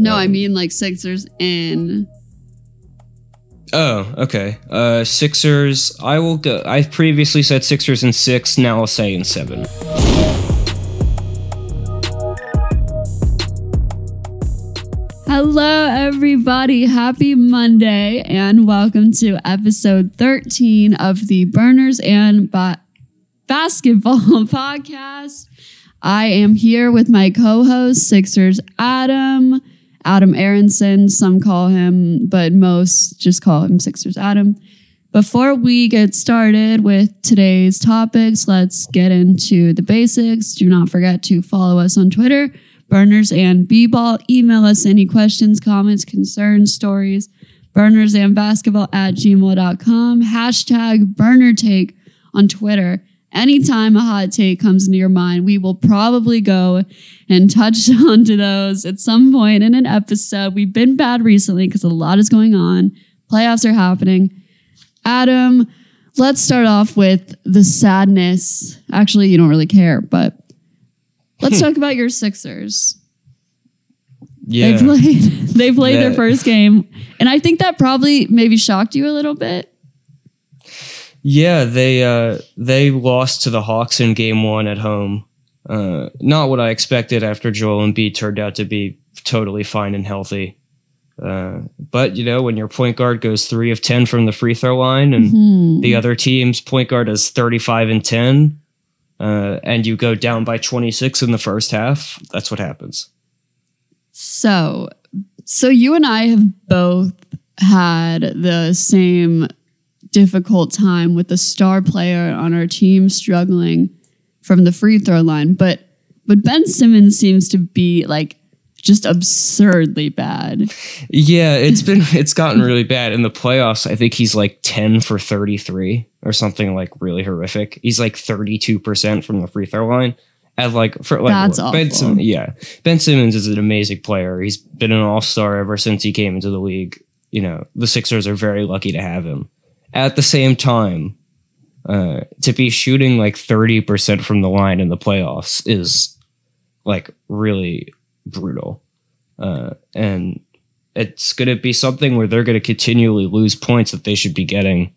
No, I Um, mean like Sixers in. Oh, okay. Uh, Sixers. I will go. I previously said Sixers in six. Now I'll say in seven. Hello, everybody. Happy Monday, and welcome to episode 13 of the Burners and ba- Basketball podcast. I am here with my co host, Sixers Adam, Adam Aronson. Some call him, but most just call him Sixers Adam. Before we get started with today's topics, let's get into the basics. Do not forget to follow us on Twitter, Burners and B-Ball. Email us any questions, comments, concerns, stories, burners and basketball at gmail.com. Hashtag burner take on Twitter. Anytime a hot take comes into your mind, we will probably go and touch onto those at some point in an episode. We've been bad recently because a lot is going on. Playoffs are happening. Adam, let's start off with the sadness. Actually, you don't really care, but let's talk about your Sixers. Yeah. They played they played their first game, and I think that probably maybe shocked you a little bit. Yeah, they uh they lost to the Hawks in game one at home. Uh, not what I expected after Joel Embiid turned out to be totally fine and healthy. Uh, but you know, when your point guard goes three of ten from the free throw line, and Hmm. the other team's point guard is thirty five and ten, uh, and you go down by twenty six in the first half, that's what happens. So, so you and I have both had the same difficult time with the star player on our team struggling from the free throw line, but but Ben Simmons seems to be like just absurdly bad. Yeah, it's been it's gotten really bad in the playoffs. I think he's like 10 for 33 or something like really horrific. He's like 32% from the free throw line. And like for like That's Ben awful. Sim- yeah. Ben Simmons is an amazing player. He's been an all-star ever since he came into the league. You know, the Sixers are very lucky to have him. At the same time, uh, to be shooting like 30% from the line in the playoffs is like really brutal. Uh, and it's going to be something where they're going to continually lose points that they should be getting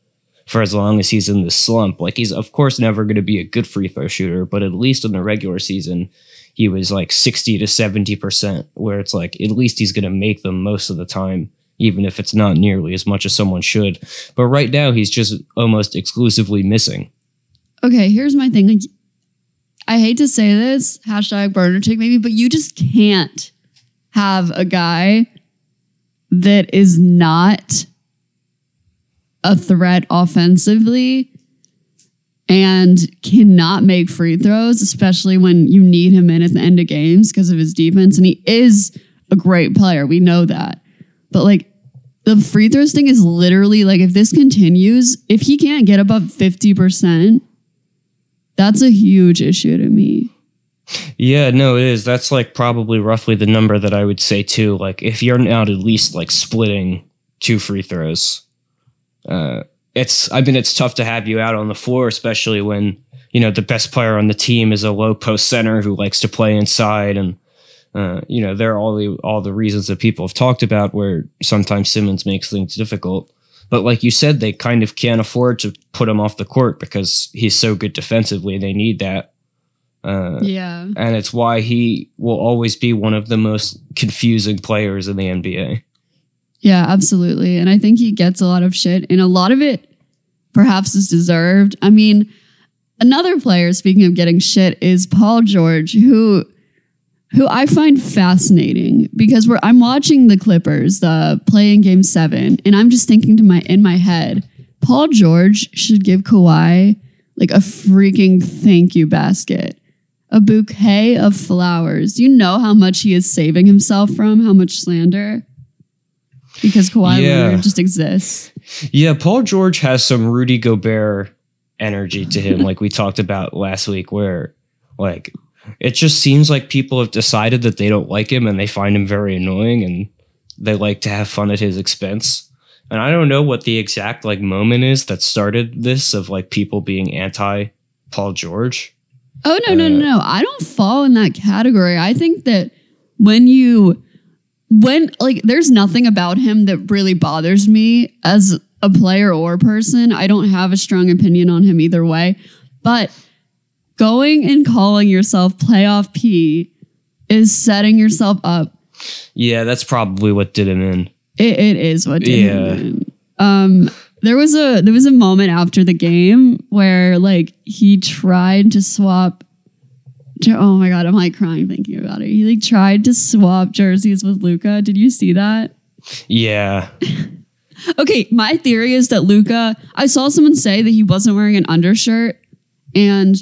for as long as he's in this slump. Like he's of course never going to be a good free throw shooter, but at least in the regular season he was like 60 to 70% where it's like at least he's going to make them most of the time even if it's not nearly as much as someone should. But right now he's just almost exclusively missing. Okay, here's my thing. Like, I hate to say this, hashtag burner take maybe, but you just can't have a guy that is not a threat offensively and cannot make free throws, especially when you need him in at the end of games because of his defense. And he is a great player. We know that. But like the free throws thing is literally like if this continues, if he can't get above 50%, that's a huge issue to me. Yeah, no, it is. That's like probably roughly the number that I would say too. Like if you're not at least like splitting two free throws, uh, it's. I mean, it's tough to have you out on the floor, especially when you know the best player on the team is a low post center who likes to play inside, and uh, you know there are all the all the reasons that people have talked about where sometimes Simmons makes things difficult. But like you said, they kind of can't afford to put him off the court because he's so good defensively. They need that. Uh, Yeah. and it's why he will always be one of the most confusing players in the NBA. Yeah, absolutely. And I think he gets a lot of shit, and a lot of it perhaps is deserved. I mean, another player, speaking of getting shit, is Paul George, who who I find fascinating because we're I'm watching the Clippers, the play in game seven, and I'm just thinking to my in my head, Paul George should give Kawhi like a freaking thank you basket. A bouquet of flowers. You know how much he is saving himself from? How much slander? Because Kawhi Yeah. Leonard just exists. Yeah, Paul George has some Rudy Gobert energy to him, like we talked about last week, where like it just seems like people have decided that they don't like him and they find him very annoying and they like to have fun at his expense. And I don't know what the exact like moment is that started this of like people being anti Paul George. Oh no, no, no, Uh, no. I don't fall in that category. I think that when you when like there's nothing about him that really bothers me as a player or person. I don't have a strong opinion on him either way. But going and calling yourself playoff P is setting yourself up. Yeah, that's probably what did him in. It, it is what did Yeah. him in. Um there was a there was a moment after the game where like he tried to swap Oh my god, I'm like crying thinking about it. He like tried to swap jerseys with Luka. Did you see that? Yeah. Okay, my theory is that Luka, I saw someone say that he wasn't wearing an undershirt. And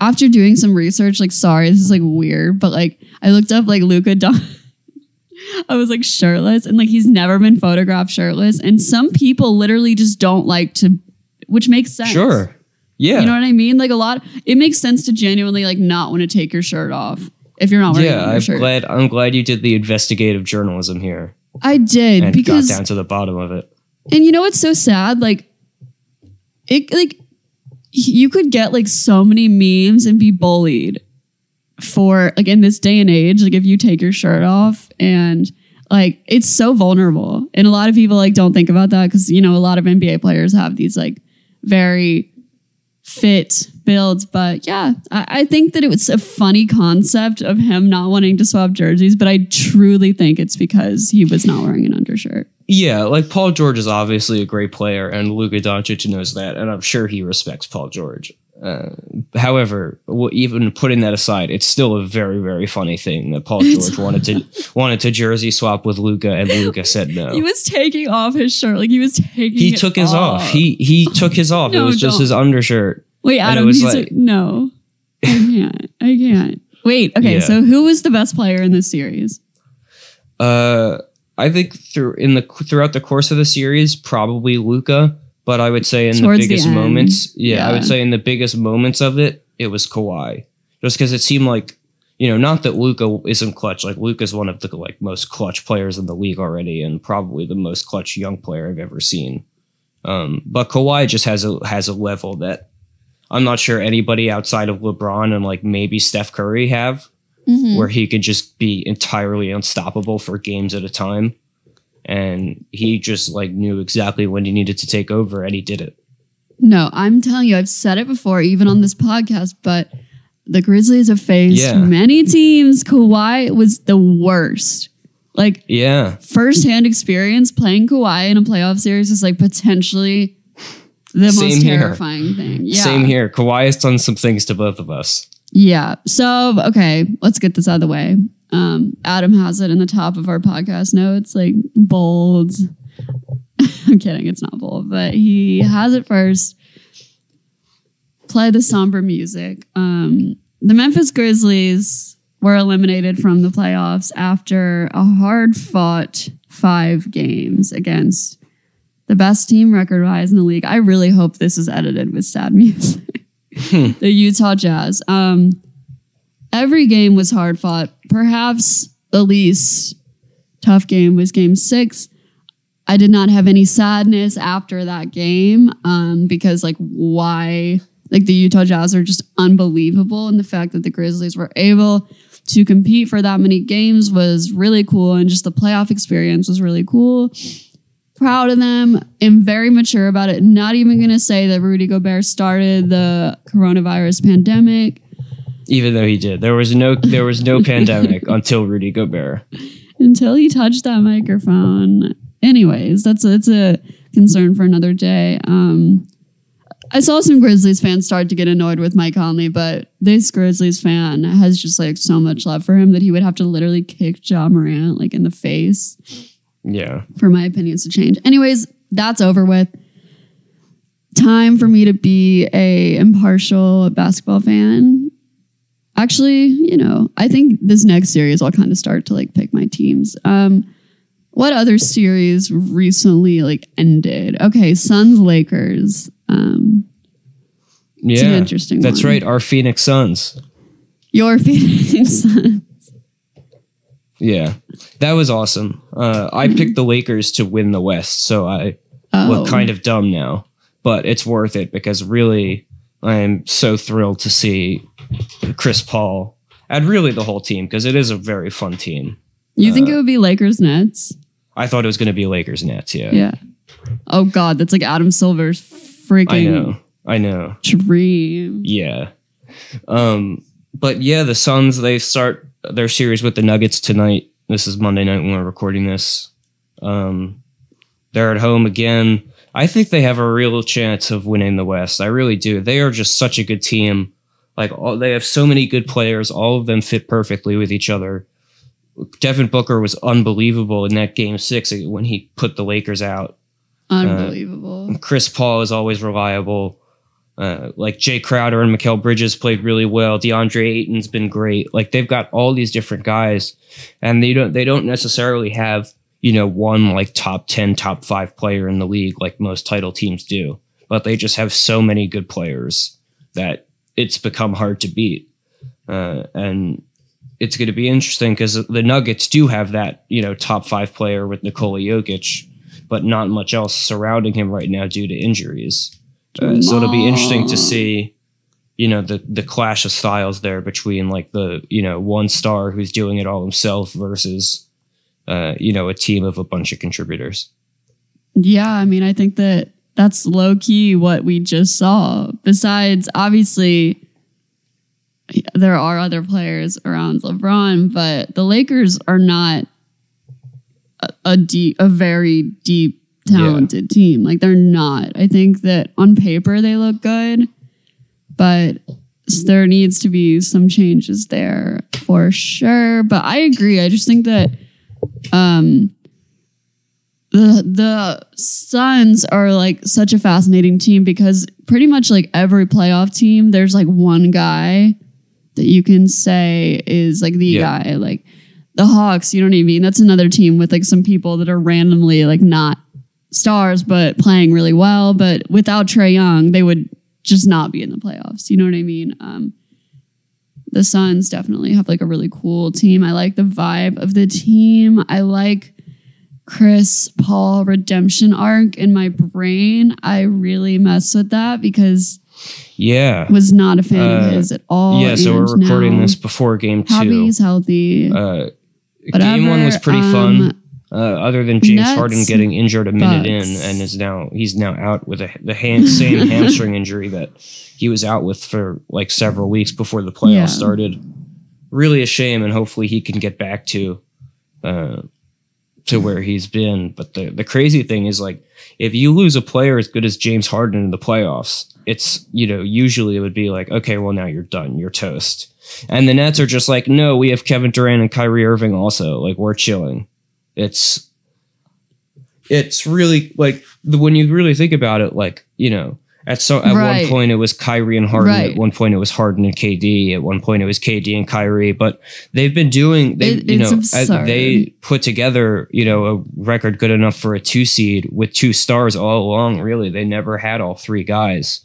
after doing some research, like, sorry, this is like weird, but like, I looked up like Luka Don. I was like shirtless and like he's never been photographed shirtless. And some people literally just don't like to, which makes sense. Sure. Yeah. You know what I mean? Like a lot, it makes sense to genuinely like not want to take your shirt off if you're not wearing yeah, I'm undershirt. glad I'm glad you did the investigative journalism here I did and because got down to the bottom of it. And you know what's so sad? Like, it like you could get like so many memes and be bullied for like in this day and age. Like if you take your shirt off and like it's so vulnerable, and a lot of people like don't think about that because you know a lot of NBA players have these like very fit builds. But yeah, I, I think that it was a funny concept of him not wanting to swap jerseys, but I truly think it's because he was not wearing an undershirt. Yeah, like Paul George is obviously a great player, and Luka Doncic knows that, and I'm sure he respects Paul George. Uh, however, w- even putting that aside, it's still a very, very funny thing that Paul George wanted to wanted to jersey swap with Luka, and Luka said no. He was taking off his shirt, like he was taking. He took his off. He he took his off. No, it was just don't. his undershirt. wait, Adam. was He's like- like, no, I can't. I can't. Wait. Okay. Yeah. So who was the best player in this series? Uh, I think through in the throughout the course of the series, probably Luka. But I would say in Towards the the biggest end, moments, yeah, I would say in the biggest moments of it, it was Kawhi. Just because it seemed like, you know, not that Luka isn't clutch. Like Luka's one of the like most clutch players in the league already, and probably the most clutch young player I've ever seen. Um, but Kawhi just has a has a level that I'm not sure anybody outside of LeBron and like maybe Steph Curry have Mm-hmm. where he could just be entirely unstoppable for games at a time. And he just like knew exactly when he needed to take over and he did it. No, I'm telling you, I've said it before, even on this podcast, but the Grizzlies have faced Yeah. many teams. Kawhi was the worst. Like Yeah. firsthand experience playing Kawhi in a playoff series is like potentially the Same most here. terrifying thing. Yeah. Same here. Kawhi has done some things to both of us. Yeah. So, okay, let's get this out of the way. Um, Adam has it in the top of our podcast notes, like bold. I'm kidding, it's not bold, but he has it first. Play the somber music. Um, the Memphis Grizzlies were eliminated from the playoffs after a hard fought five games against the best team record wise in the league. I really hope this is edited with sad music the Utah Jazz. Um, every game was hard fought. Perhaps the least tough game was game six. I did not have any sadness after that game um, because, like, why? Like, the Utah Jazz are just unbelievable. And the fact that the Grizzlies were able to compete for that many games was really cool. And just the playoff experience was really cool proud of them am very mature about it. Not even going to say that Rudy Gobert started the coronavirus pandemic Even though he did. There was no there was no pandemic until Rudy Gobert. until he touched that microphone. Anyways, that's a, it's a concern for another day. Um, I saw some Grizzlies fans start to get annoyed with Mike Conley, but this Grizzlies fan has just like so much love for him that he would have to literally kick Ja Morant like in the face Yeah. for my opinions to change. Anyways, that's over with. Time for me to be a impartial basketball fan. Actually, you know, I think this next series I'll kind of start to like pick my teams. Um, what other series recently like ended? Okay, Suns Lakers. Um, Yeah. an interesting That's one. right. Our Phoenix Suns. your Phoenix Suns. Yeah. That was awesome. Uh, I picked the Lakers to win the West, so I Oh, look kind of dumb now, but it's worth it because really I'm so thrilled to see Chris Paul and really the whole team because it is a very fun team. You think Uh, it would be Lakers Nets? I thought it was going to be Lakers Nets. Yeah, Yeah. Oh God, that's like Adam Silver's freaking I know, I know. dream. Yeah. Um, but yeah, the Suns they start their series with the Nuggets tonight. This is Monday night when we're recording this. Um, they're at home again. I think they have a real chance of winning the West. I really do. They are just such a good team. Like all, they have so many good players. All of them fit perfectly with each other. Devin Booker was unbelievable in that game six when he put the Lakers out. Unbelievable. Chris Paul is always reliable. Uh, like Jae Crowder and Mikal Bridges played really well. DeAndre Ayton's been great. Like they've got all these different guys, and they don't they don't necessarily have you know one like top ten, top five player in the league like most title teams do. But they just have so many good players that it's become hard to beat. Uh, and it's going to be interesting because the Nuggets do have that you know top five player with Nikola Jokic, but not much else surrounding him right now due to injuries. Uh, so it'll be interesting to see, you know, the the clash of styles there between like the you know one star who's doing it all himself versus, uh, you know, a team of a bunch of contributors. Yeah, I mean, I think that that's low key what we just saw. Besides, obviously, there are other players around LeBron, but the Lakers are not a, a deep, a very deep, talented team. Like they're not. I think that on paper they look good, but there needs to be some changes there for sure. But I agree. I just think that um the the Suns are like such a fascinating team because pretty much like every playoff team, there's like one guy that you can say is like the Yeah. guy. Like the Hawks, you know what I mean? That's another team with like some people that are randomly like not stars but playing really well. But without Trae Young, they would just not be in the playoffs. You know what I mean? Um the Suns definitely have like a really cool team. I like the vibe of the team. I like Chris Paul redemption arc in my brain. I really mess with that because Yeah, was not a fan Uh, of his at all. yeah. So we're recording this before game two. He's healthy. Uh, game one was pretty um, fun. Uh, other than James Nets, Harden getting injured a minute in and is now he's now out with a, the hand, same hamstring injury that he was out with for like several weeks before the playoffs Yeah. started. Really a shame, and hopefully he can get back to uh, to where he's been. But the the crazy thing is like if you lose a player as good as James Harden in the playoffs, it's you know usually it would be like okay, well now you're done, you're toast. And the Nets are just like, no, we have Kevin Durant and Kyrie Irving also. Like we're chilling. It's it's really like the, when you really think about it, like you know, at so at Right. one point it was Kyrie and Harden. Right. At one point it was Harden and KD. At one point it was KD and Kyrie. But they've been doing they It- you know they put together you know a record good enough for a two seed with two stars all along. Really, they never had all three guys.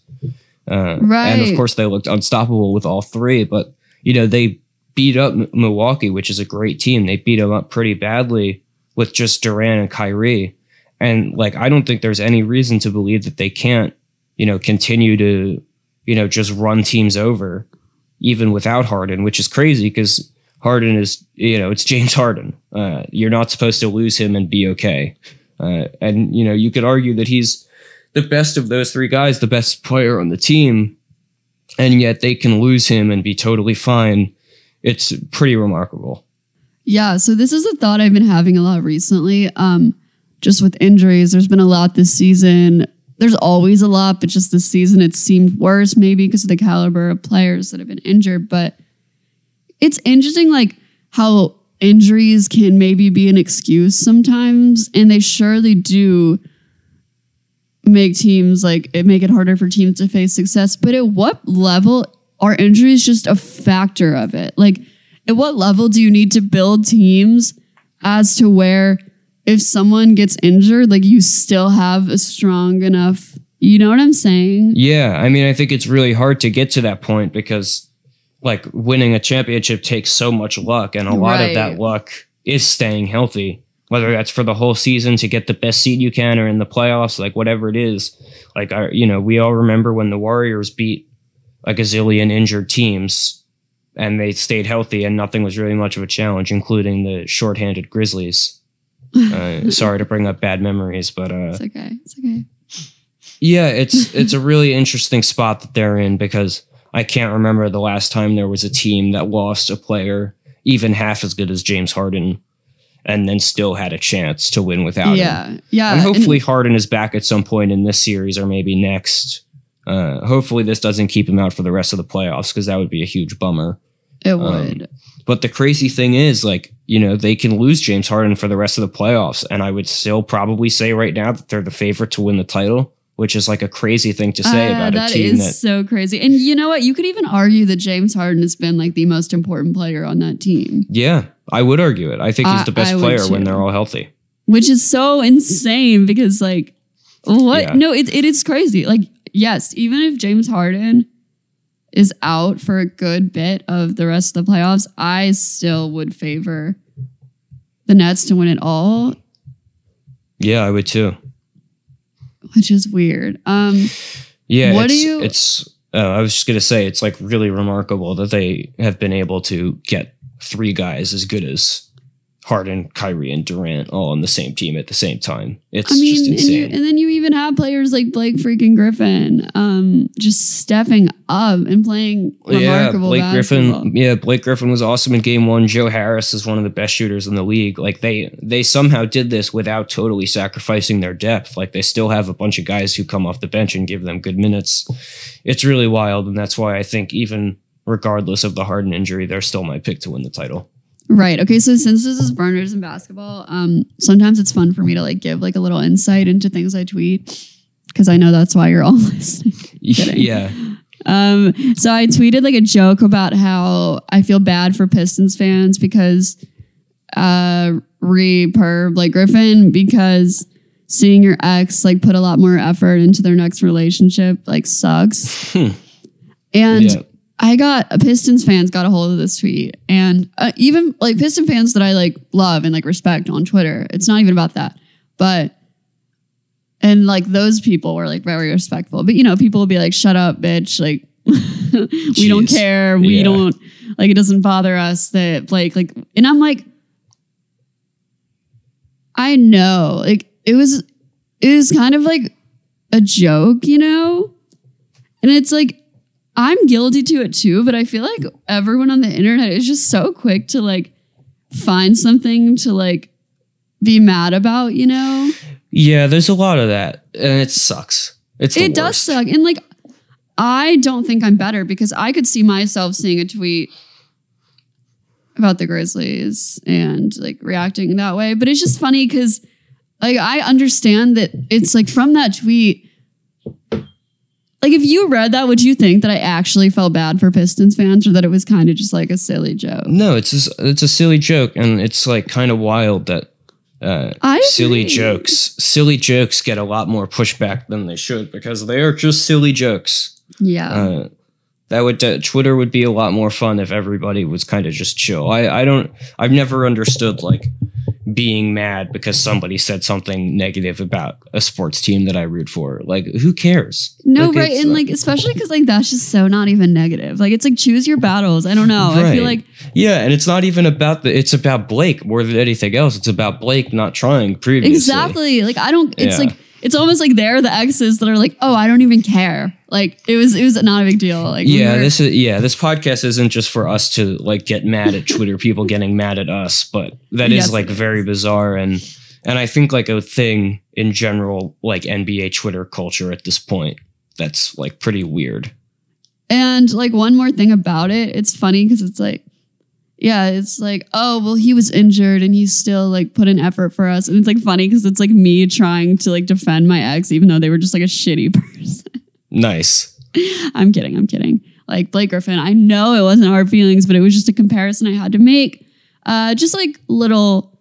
Uh, And of course they looked unstoppable with all three. But you know they beat up M- Milwaukee, which is a great team. They beat them up pretty badly with just Durant and Kyrie. And like, I don't think there's any reason to believe that they can't, you know, continue to, you know, just run teams over, even without Harden, which is crazy because Harden is, you know, it's James Harden. Uh, you're not supposed to lose him and be okay. Uh, and you know, you could argue that he's the best of those three guys, the best player on the team, and yet they can lose him and be totally fine. It's pretty remarkable. Yeah, so this is a thought I've been having a lot recently. Um, just with injuries, there's been a lot this season. There's always a lot, but just this season it seemed worse, maybe because of the caliber of players that have been injured. But it's interesting, like how injuries can maybe be an excuse sometimes, and they surely do make teams like it make it harder for teams to face success. But at what level are injuries just a factor of it? Like, at what level do you need to build teams as to where if someone gets injured, like you still have a strong enough, you know what I'm saying? Yeah, I mean, I think it's really hard to get to that point because, like, winning a championship takes so much luck, and a lot of that luck is staying healthy. Whether that's for the whole season to get the best seed you can, or in the playoffs, like whatever it is. Like, I, you know, we all remember when the Warriors beat like a gazillion injured teams and they stayed healthy, and nothing was really much of a challenge, including the shorthanded Grizzlies. Uh, sorry to bring up bad memories, but uh, It's okay. It's okay. yeah, it's it's a really interesting spot that they're in because I can't remember the last time there was a team that lost a player even half as good as James Harden, and then still had a chance to win without him. Yeah. Yeah. and hopefully Harden is back at some point in this series or maybe next. Uh, hopefully this doesn't keep him out for the rest of the playoffs because that would be a huge bummer. It um, would. But the crazy thing is, like, you know, they can lose James Harden for the rest of the playoffs, and I would still probably say right now that they're the favorite to win the title, which is like a crazy thing to say Ah, about a team is that. so crazy. And you know what? You could even argue that James Harden has been like the most important player on that team, Yeah, I would argue it. I think he's the best I would player when they're all healthy. which is so insane because like what? Yeah. No, it, it is crazy. Like yes, even if James Harden is out for a good bit of the rest of the playoffs, I still would favor the Nets to win it all, Yeah, I would too. which is weird. Um Yeah, What it's, do you- It's. Uh, I was just gonna say it's like really remarkable that they have been able to get three guys as good as Harden, Kyrie, and Durant all on the same team at the same time. It's I mean, just and, you, insane. and then you even have players like Blake freaking Griffin, um, just stepping up and playing yeah, remarkable Blake basketball. Griffin. Yeah, Blake Griffin was awesome in Game One. Joe Harris is one of the best shooters in the league. Like they they somehow did this without totally sacrificing their depth. Like they still have a bunch of guys who come off the bench and give them good minutes. It's really wild, and that's why I think even regardless of the Harden injury, they're still my pick to win the title. Right. Okay. So since this is burners and basketball, um, sometimes it's fun for me to like give like a little insight into things I tweet because I know that's why you're all listening. Yeah. Um, so I tweeted like a joke about how I feel bad for Pistons fans because uh re-perb like Griffin because seeing your ex like put a lot more effort into their next relationship like sucks. Hmm. And Yeah. I got Pistons fans got a hold of this tweet, and uh, even like Piston fans that I like love and like respect on Twitter. It's not even about that, but and like those people were like very respectful. But you know, people will be like, "Shut up, bitch!" Like we don't care. We Yeah. don't like it. Doesn't bother us that Blake like. And I'm like, I know, like it was, it was kind of like a joke, you know, and it's like I'm guilty to it too, but I feel like everyone on the internet is just so quick to like find something to like be mad about, you know? Yeah, there's a lot of that, and it sucks. It's it does suck. And like, I don't think I'm better because I could see myself seeing a tweet about the Grizzlies and like reacting that way. But it's just funny because like I understand that it's like from that tweet. Like if you read that, would you think that I actually felt bad for Pistons fans or that it was kind of just like a silly joke? No, it's just, it's a silly joke, and it's like kind of wild that uh, silly agree. jokes silly jokes get a lot more pushback than they should because they are just silly jokes. Yeah. Uh, that would uh, Twitter would be a lot more fun if everybody was kind of just chill. I I don't I've never understood like being mad because somebody said something negative about a sports team that I root for. Like who cares? No, Like, right. And uh, like, especially because like that's just so not even negative. Like, it's like choose your battles. I don't know. I feel like, yeah, and it's not even about the it's about Blake more than anything else. It's about Blake not trying previously. exactly. Like, I don't, it's Yeah. like, it's almost like they're the exes that are like, oh, I don't even care. Like, it was, it was not a big deal. Like, Yeah, we're- this is yeah. This podcast isn't just for us to like get mad at Twitter people getting mad at us, but that is Yes, like is. very bizarre and and I think like a thing in general like NBA Twitter culture at this point that's like pretty weird. And like one more thing about it, it's funny because it's like, yeah, it's like, oh, well, he was injured and he's still like put an effort for us. And it's like funny because it's like me trying to like defend my ex, even though they were just like a shitty person. Nice. I'm kidding. I'm kidding. Like Blake Griffin, I know it wasn't hard feelings, but it was just a comparison I had to make. Uh, just like little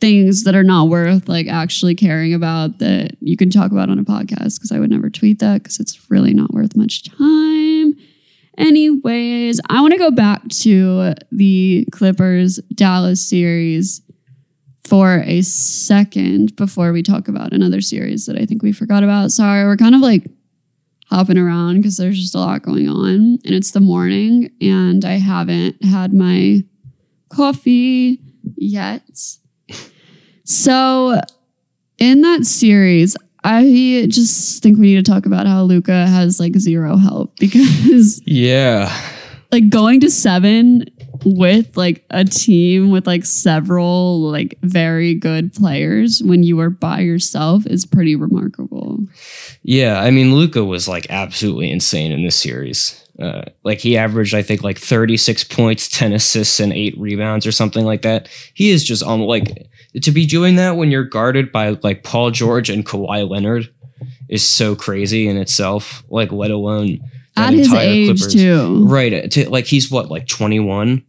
things that are not worth like actually caring about that you can talk about on a podcast because I would never tweet that because it's really not worth much time. Anyways, I want to go back to the Clippers Dallas series for a second before we talk about another series that I think we forgot about. Sorry, we're kind of like hopping around because there's just a lot going on. And it's the morning and I haven't had my coffee yet. So, in that series, I just think we need to talk about how Luka has like zero help because Yeah. like going to seven with like a team with like several like very good players when you are by yourself is pretty remarkable. Yeah, I mean, Luka was like absolutely insane in this series. Uh, like he averaged, I think, like 36 points, 10 assists, and eight rebounds or something like that. He is just on like to be doing that when you're guarded by like Paul George and Kawhi Leonard is so crazy in itself. Like, let alone At his age Clippers. too. right? uh, To, like he's what, like 21,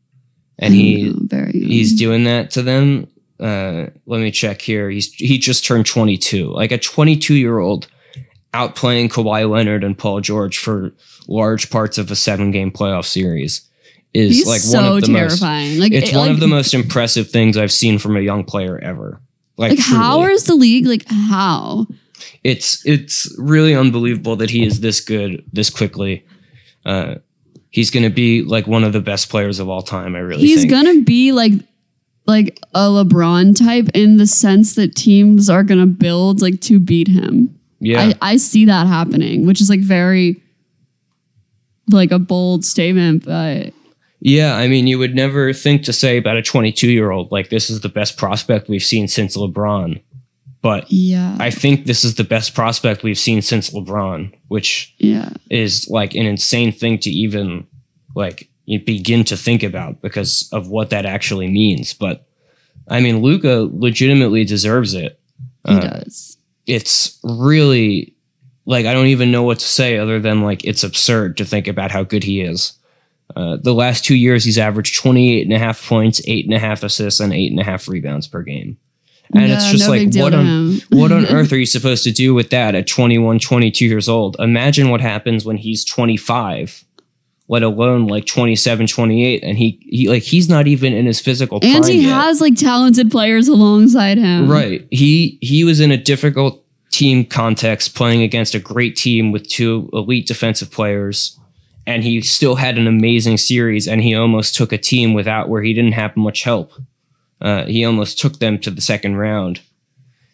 and he know, he's doing that to them. Uh, let me check here. He's he just turned 22. Like a 22 year old outplaying Kawhi Leonard and Paul George for large parts of a seven game playoff series is He's like so one of the most. terrifying. like It's it- one like, of the most impressive things I've seen from a young player ever. Like, like how is the league like how? it's it's really unbelievable that he is this good this quickly. Uh, he's going to be like one of the best players of all time. I really He's gonna be like like a LeBron type in the sense that teams are gonna build like to beat him. yeah, I, I see that happening, which is like very like a bold statement, but Yeah, I mean, you would never think to say about a 22 year old, like, this is the best prospect we've seen since LeBron. But yeah. I think this is the best prospect we've seen since LeBron, which yeah. is like an insane thing to even like begin to think about because of what that actually means. But I mean, Luka legitimately deserves it. He Uh, does. It's really like I don't even know what to say other than like it's absurd to think about how good he is. Uh, the last two years, he's averaged 28 and a half points, eight and a half assists, and eight and a half rebounds per game. And it's just no like, what on, what on earth are you supposed to do with that at 21, 22 years old? Imagine what happens when he's 25, let alone like 27, 28. And he, he like, he's not even in his physical prime And he yet. has like talented players alongside him. Right. He he was in a difficult team context playing against a great team with two elite defensive players and he still had an amazing series and he almost took a team without where he didn't have much help. Uh, he almost took them to the second round.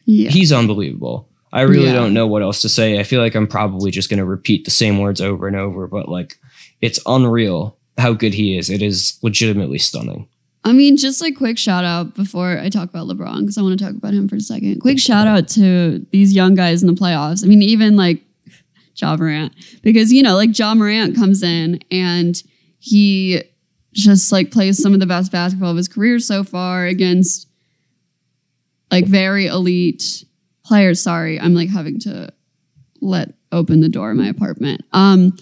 Yeah. He's unbelievable. I really Yeah. don't know what else to say. I feel like I'm probably just going to repeat the same words over and over, but like it's unreal how good he is. It is legitimately stunning. I mean, just like quick shout out before I talk about LeBron, because I want to talk about him for a second. Quick shout out to these young guys in the playoffs. I mean, even like Ja Morant, because you know, like Ja Morant comes in and he just like plays some of the best basketball of his career so far against like very elite players. Sorry, I'm like having to let open the door of my apartment. Um,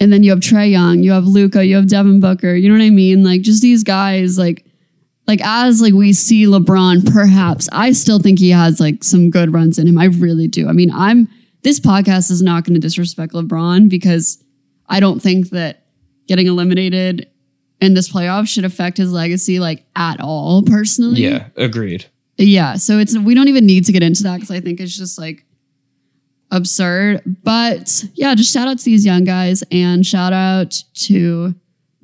and then you have Trae Young, you have Luka, you have Devin Booker. You know what I mean? Like just these guys, like like as like we see LeBron, perhaps I still think he has like some good runs in him. I really do. I mean, I'm this podcast is not going to disrespect LeBron because I don't think that getting eliminated in this playoff should affect his legacy like at all. Personally, Yeah, agreed. yeah, so it's we don't even need to get into that because I think it's just like absurd. But yeah, just shout out to these young guys and shout out to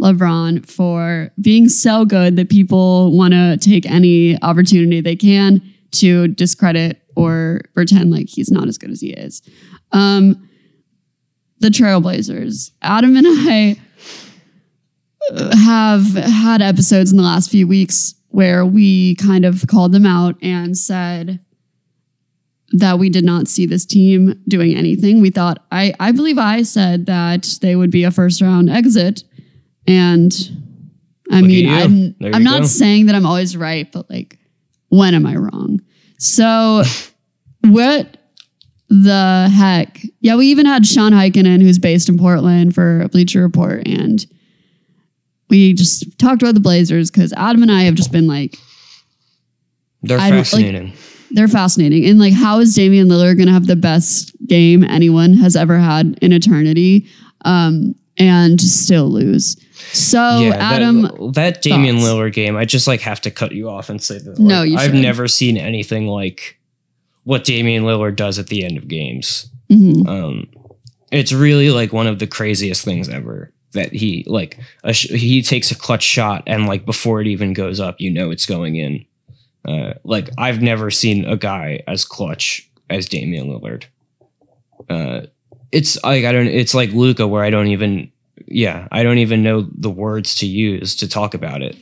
LeBron for being so good that people want to take any opportunity they can to discredit or pretend like he's not as good as he is. Um, the Trailblazers, Adam and I uh, have had episodes in the last few weeks where we kind of called them out and said that we did not see this team doing anything. We thought I I believe I said that they would be a first round exit and I Look mean. I'm I'm not saying that I'm always right, but like when am I wrong? So what the heck? Yeah, we even had Sean Highkin, who's based in Portland, for a Bleacher Report, and we just talked about the Blazers because Adam and I have just been like, They're I don't- like- fascinating. they're fascinating. And like, how is Damian Lillard going to have the best game anyone has ever had in eternity um, and still lose? So, yeah, Adam, that, that Damian thoughts? Lillard game, I just like have to cut you off and say that. No, you I've never seen anything like what Damian Lillard does at the end of games. mhm. Um, it's really like one of the craziest things ever that he like a sh- he takes a clutch shot and like before it even goes up, you know it's going in. Uh, like I've never seen a guy as clutch as Damian Lillard. Uh, it's like I don't. It's like Luka, where I don't even. Yeah, I don't even know the words to use to talk about it.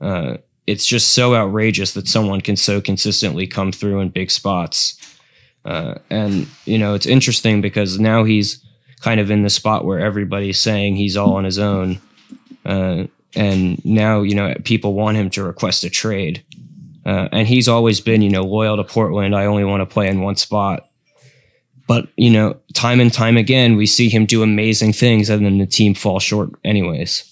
Uh, it's just so outrageous that someone can so consistently come through in big spots. Uh, and you know, it's interesting because now he's kind of in the spot where everybody's saying he's all on his own. Uh, and now, you know, people want him to request a trade. Uh, and he's always been, you know, loyal to Portland. I only want to play in one spot. But, you know, time and time again, we see him do amazing things and then the team fall short, anyways.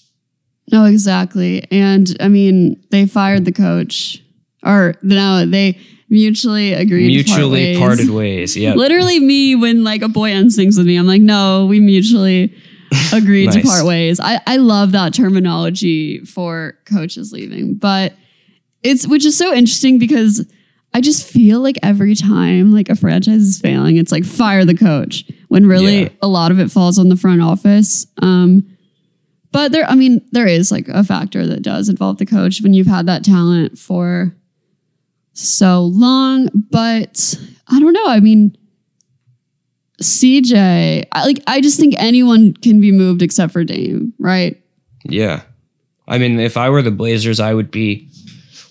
No, exactly. And I mean, they fired the coach, or no, they mutually agreed. Mutually to part ways. parted ways. Yeah. Literally, me when like a boy ends things with me, I'm like, no, we mutually agreed nice. to part ways. I I love that terminology for coaches leaving, but it's which is so interesting because I just feel like every time like a franchise is failing, it's like fire the coach when really yeah. a lot of it falls on the front office. Um, but there, I mean, there is like a factor that does involve the coach when you've had that talent for so long. But I don't know. I mean, CJ, I, like I just think anyone can be moved except for Dame, right? Yeah. I mean, if I were the Blazers, I would be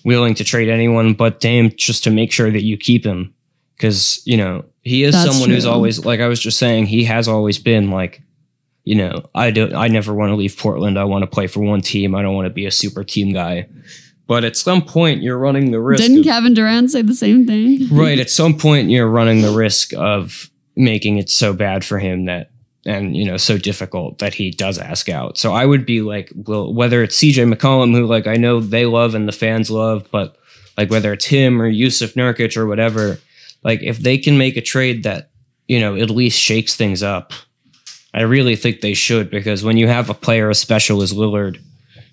willing to trade anyone but Dame just to make sure that you keep him. Because, you know, he is That's someone true. who's always, like I was just saying, he has always been like you know, I don't I never want to leave Portland. I want to play for one team. I don't want to be a super team guy. But at some point, you're running the risk. Didn't of, Kevin Durant say the same thing? right. At some point, you're running the risk of making it so bad for him that, and you know, so difficult that he does ask out. So I would be like, well, whether it's CJ McCollum, who like I know they love and the fans love, but like whether it's him or Jusuf Nurkic or whatever, like if they can make a trade that you know at least shakes things up I really think they should because when you have a player as special as Lillard,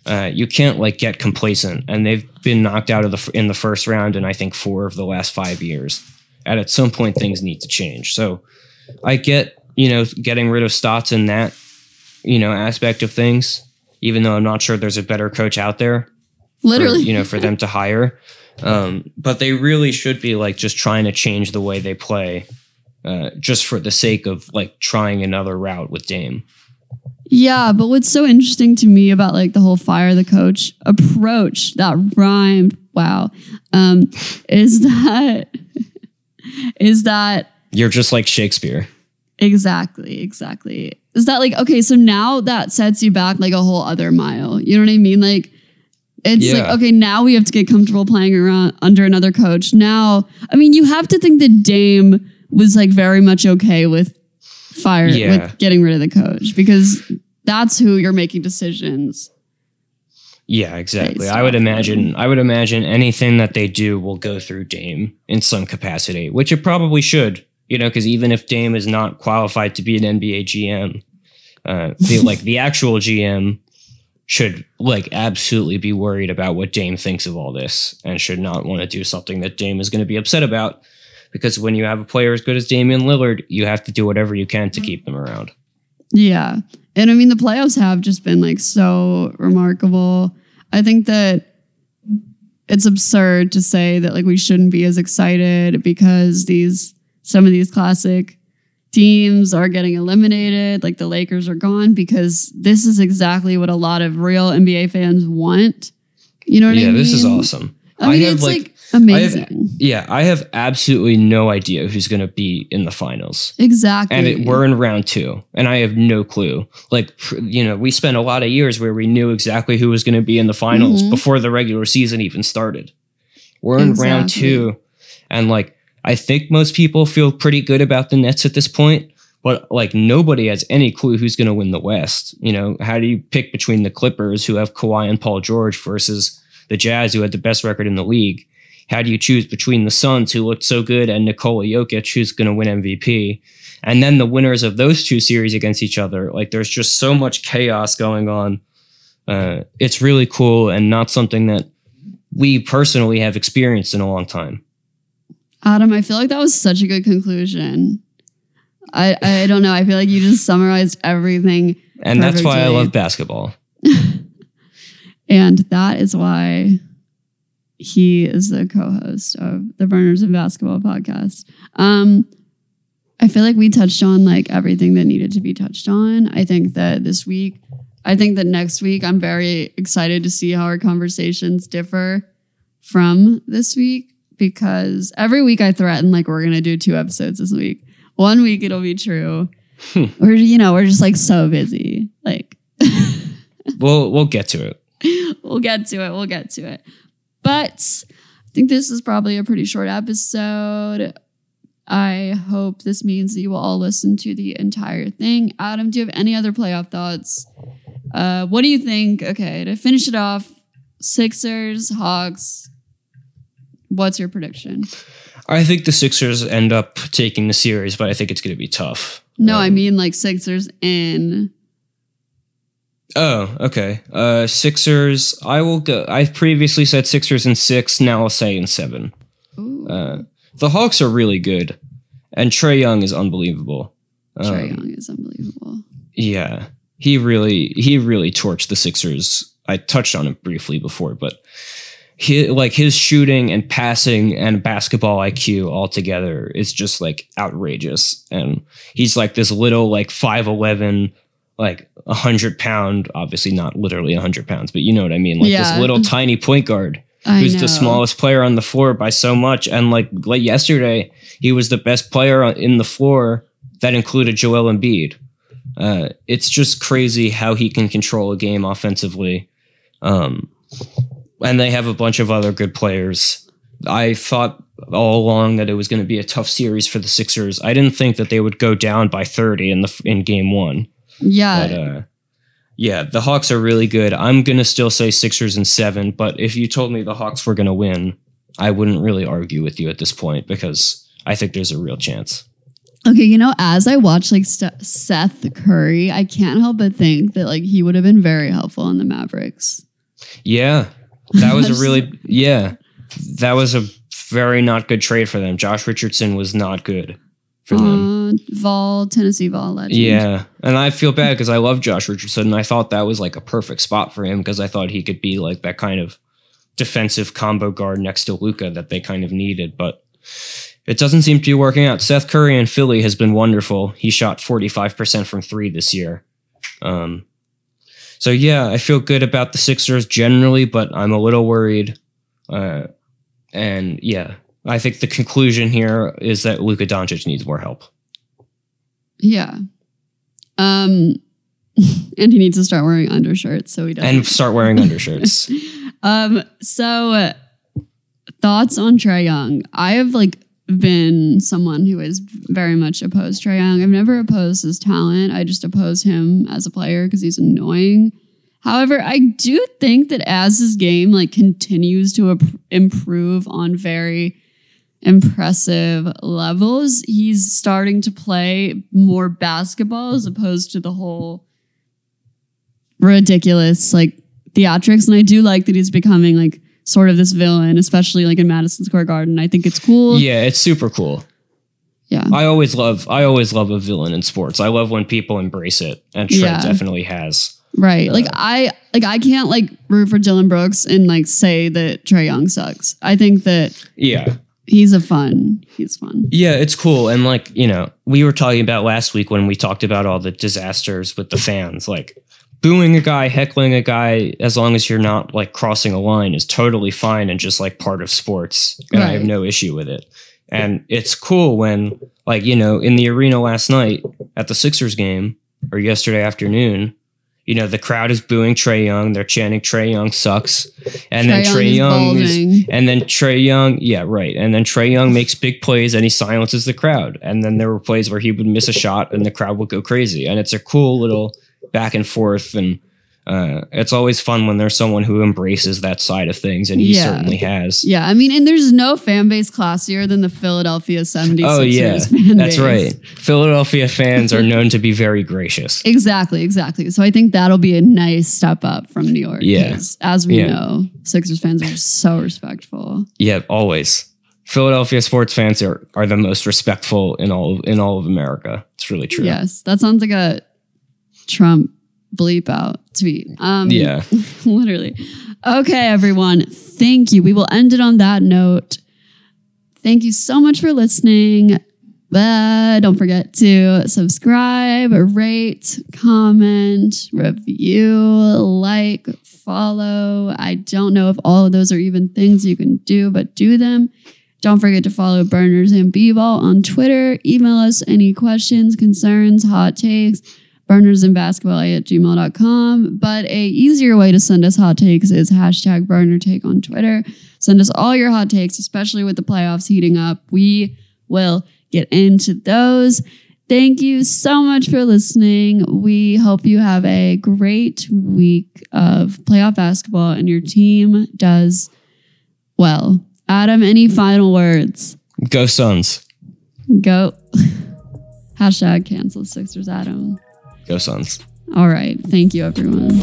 uh, you can't like get complacent. And they've been knocked out of the in the first round in I think four of the last five years. And at some point, things need to change. So I get you know getting rid of Stotts in that you know aspect of things, even though I'm not sure there's a better coach out there. Literally, for, you know, for them to hire. Um, but they really should be like just trying to change the way they play uh, just for the sake of like trying another route with Dame. Yeah, but what's so interesting to me about like the whole fire the coach approach that rhymed, wow, um, is that is that you're just like Shakespeare. Exactly, exactly. Is that like okay, so now that sets you back like a whole other mile. You know what I mean? Like it's yeah. like okay, now we have to get comfortable playing around under another coach. Now, I mean, you have to think that Dame was like very much okay with fire yeah. with getting rid of the coach because that's who you're making decisions. Yeah, exactly. I would imagine I would imagine anything that they do will go through Dame in some capacity, which it probably should. You know, because even if Dame is not qualified to be an NBA GM, uh, the, like the actual GM should like absolutely be worried about what Dame thinks of all this and should not want to do something that Dame is going to be upset about because when you have a player as good as Damian Lillard, you have to do whatever you can to keep them around. Yeah. And I mean, the playoffs have just been like so remarkable. I think that it's absurd to say that like we shouldn't be as excited because these some of these classic teams are getting eliminated, like the Lakers are gone, because this is exactly what a lot of real NBA fans want. You know what yeah, I mean? Yeah, this is awesome. I mean, I it's like, like Amazing. I have, yeah, I have absolutely no idea who's going to be in the finals. Exactly. And it, we're in round two, and I have no clue. Like, you know, we spent a lot of years where we knew exactly who was going to be in the finals mm-hmm. before the regular season even started. We're in exactly. round two, and like, I think most people feel pretty good about the Nets at this point. But like nobody has any clue who's going to win the West. You know, how do you pick between the Clippers, who have Kawhi and Paul George, versus the Jazz, who had the best record in the league? How do you choose between the Suns, who looked so good, and Nikola Jokic, who's going to win MVP? And then the winners of those two series against each other. Like there's just so much chaos going on. Uh, it's really cool and not something that we personally have experienced in a long time. Adam, I feel like that was such a good conclusion. I, I don't know. I feel like you just summarized everything. And that's why I love basketball. And that is why he is the co-host of the Burners and Basketball podcast. Um, I feel like we touched on like everything that needed to be touched on. I think that this week, I think that next week, I'm very excited to see how our conversations differ from this week because every week I threaten like we're gonna do two episodes this week. One week it'll be true. Hmm. Or you know, we're just like so busy. Like We'll we'll get to it. we'll get to it. We'll get to it. But I think this is probably a pretty short episode. I hope this means that you will all listen to the entire thing. Adam, do you have any other playoff thoughts? Uh, what do you think? Okay, to finish it off, Sixers, Hawks. What's your prediction? I think the Sixers end up taking the series, but I think it's going to be tough. No, I Um, mean like Sixers in. Oh, okay. Uh, Sixers. I will go. I've previously said Sixers in six. Now I'll say in seven. Ooh, Uh, the Hawks are really good, and Trae Young is unbelievable. Trae Um, Young is unbelievable. Yeah, he really he really torched the Sixers. I touched on it briefly before, but he like his shooting and passing and basketball IQ all together is just like outrageous. And he's like this little like five eleven, like a hundred pound, obviously not literally a hundred pounds, but you know what I mean, like Yeah. this little tiny point guard I who's know. the smallest player on the floor by so much. And like like yesterday, he was the best player on- in the floor. That included Joel Embiid. Uh, it's just crazy how he can control a game offensively. Um, and they have a bunch of other good players. I thought all along that it was going to be a tough series for the Sixers. I didn't think that they would go down by 30 in the in game 1. Yeah, But uh, yeah, the Hawks are really good. I'm gonna still say Sixers and seven, but if you told me the Hawks were gonna win, I wouldn't really argue with you at this point because I think there's a real chance. Okay, you know, as I watch like St- Seth Curry, I can't help but think that like he would have been very helpful in the Mavericks. Yeah, that was a really yeah, that was a very not good trade for them. Josh Richardson was not good for them. Uh, Vol, Tennessee Vol legend. Yeah, and I feel bad because I love Josh Richardson, and I thought that was like a perfect spot for him because I thought he could be like that kind of defensive combo guard next to Luka that they kind of needed, but it doesn't seem to be working out. Seth Curry in Philly has been wonderful. He shot forty five percent from three this year. Um, so yeah, I feel good about the Sixers generally, but I'm a little worried. Uh, and yeah, I think the conclusion here is that Luka Doncic needs more help. Yeah. Um, and he needs to start wearing undershirts so he doesn't. and start wearing undershirts. Um, so uh, thoughts on Trae Young? I have like been someone who is very much opposed Trae Young. I've never opposed his talent. I just oppose him as a player because he's annoying. However, I do think that as his game like continues to improve on very impressive levels, he's starting to play more basketball as opposed to the whole ridiculous like theatrics. And I do like that he's becoming like sort of this villain, especially like in Madison Square Garden. I think it's cool. yeah, it's super cool. Yeah. I always love I always love a villain in sports. I love when people embrace it, and Trae Yeah. definitely has. Right. Like Uh, I like I can't like root for Dillon Brooks and like say that Trae Young sucks. I think that Yeah. he's a fun. He's fun. Yeah, it's cool. And like, you know, we were talking about last week when we talked about all the disasters with the fans, like booing a guy, heckling a guy, as long as you're not like crossing a line is totally fine and just like part of sports. And I have no issue with it. And it's cool when, like, you know, in the arena last night at the Sixers game or yesterday afternoon, you know, the crowd is booing Trae Young. They're chanting Trae Young sucks. And then Trae is Young is, and then Trae Young, yeah, right. And then Trae Young makes big plays and he silences the crowd. And then there were plays where he would miss a shot and the crowd would go crazy. And it's a cool little back and forth. And uh, it's always fun when there's someone who embraces that side of things. And he Yeah. certainly has. Yeah, I mean, and there's no fan base classier than the Philadelphia 76ers Oh, yeah. fan That's base. right. Philadelphia fans are known to be very gracious. Exactly, exactly. So I think that'll be a nice step up from New York. Yeah. As we Yeah. know, Sixers fans are so respectful. Yeah, always. Philadelphia sports fans are, are the most respectful in all in all of America. It's really true. Yes, that sounds like a Trump bleep out tweet. Um, Yeah. literally. Okay, everyone. Thank you. We will end it on that note. Thank you so much for listening. But don't forget to subscribe, rate, comment, review, like, follow. I don't know if all of those are even things you can do, but do them. Don't forget to follow Burners and B-Ball on Twitter. Email us any questions, concerns, hot takes, burners and basketball at gmail.com. But a easier way to send us hot takes is hashtag burner take on Twitter. Send us all your hot takes, especially with the playoffs heating up. We will get into those. Thank you so much for listening. We hope you have a great week of playoff basketball and your team does well. Adam, any final words? Go Suns. Go. Hashtag cancel Sixers, Adam. Go Suns. All right. Thank you, everyone.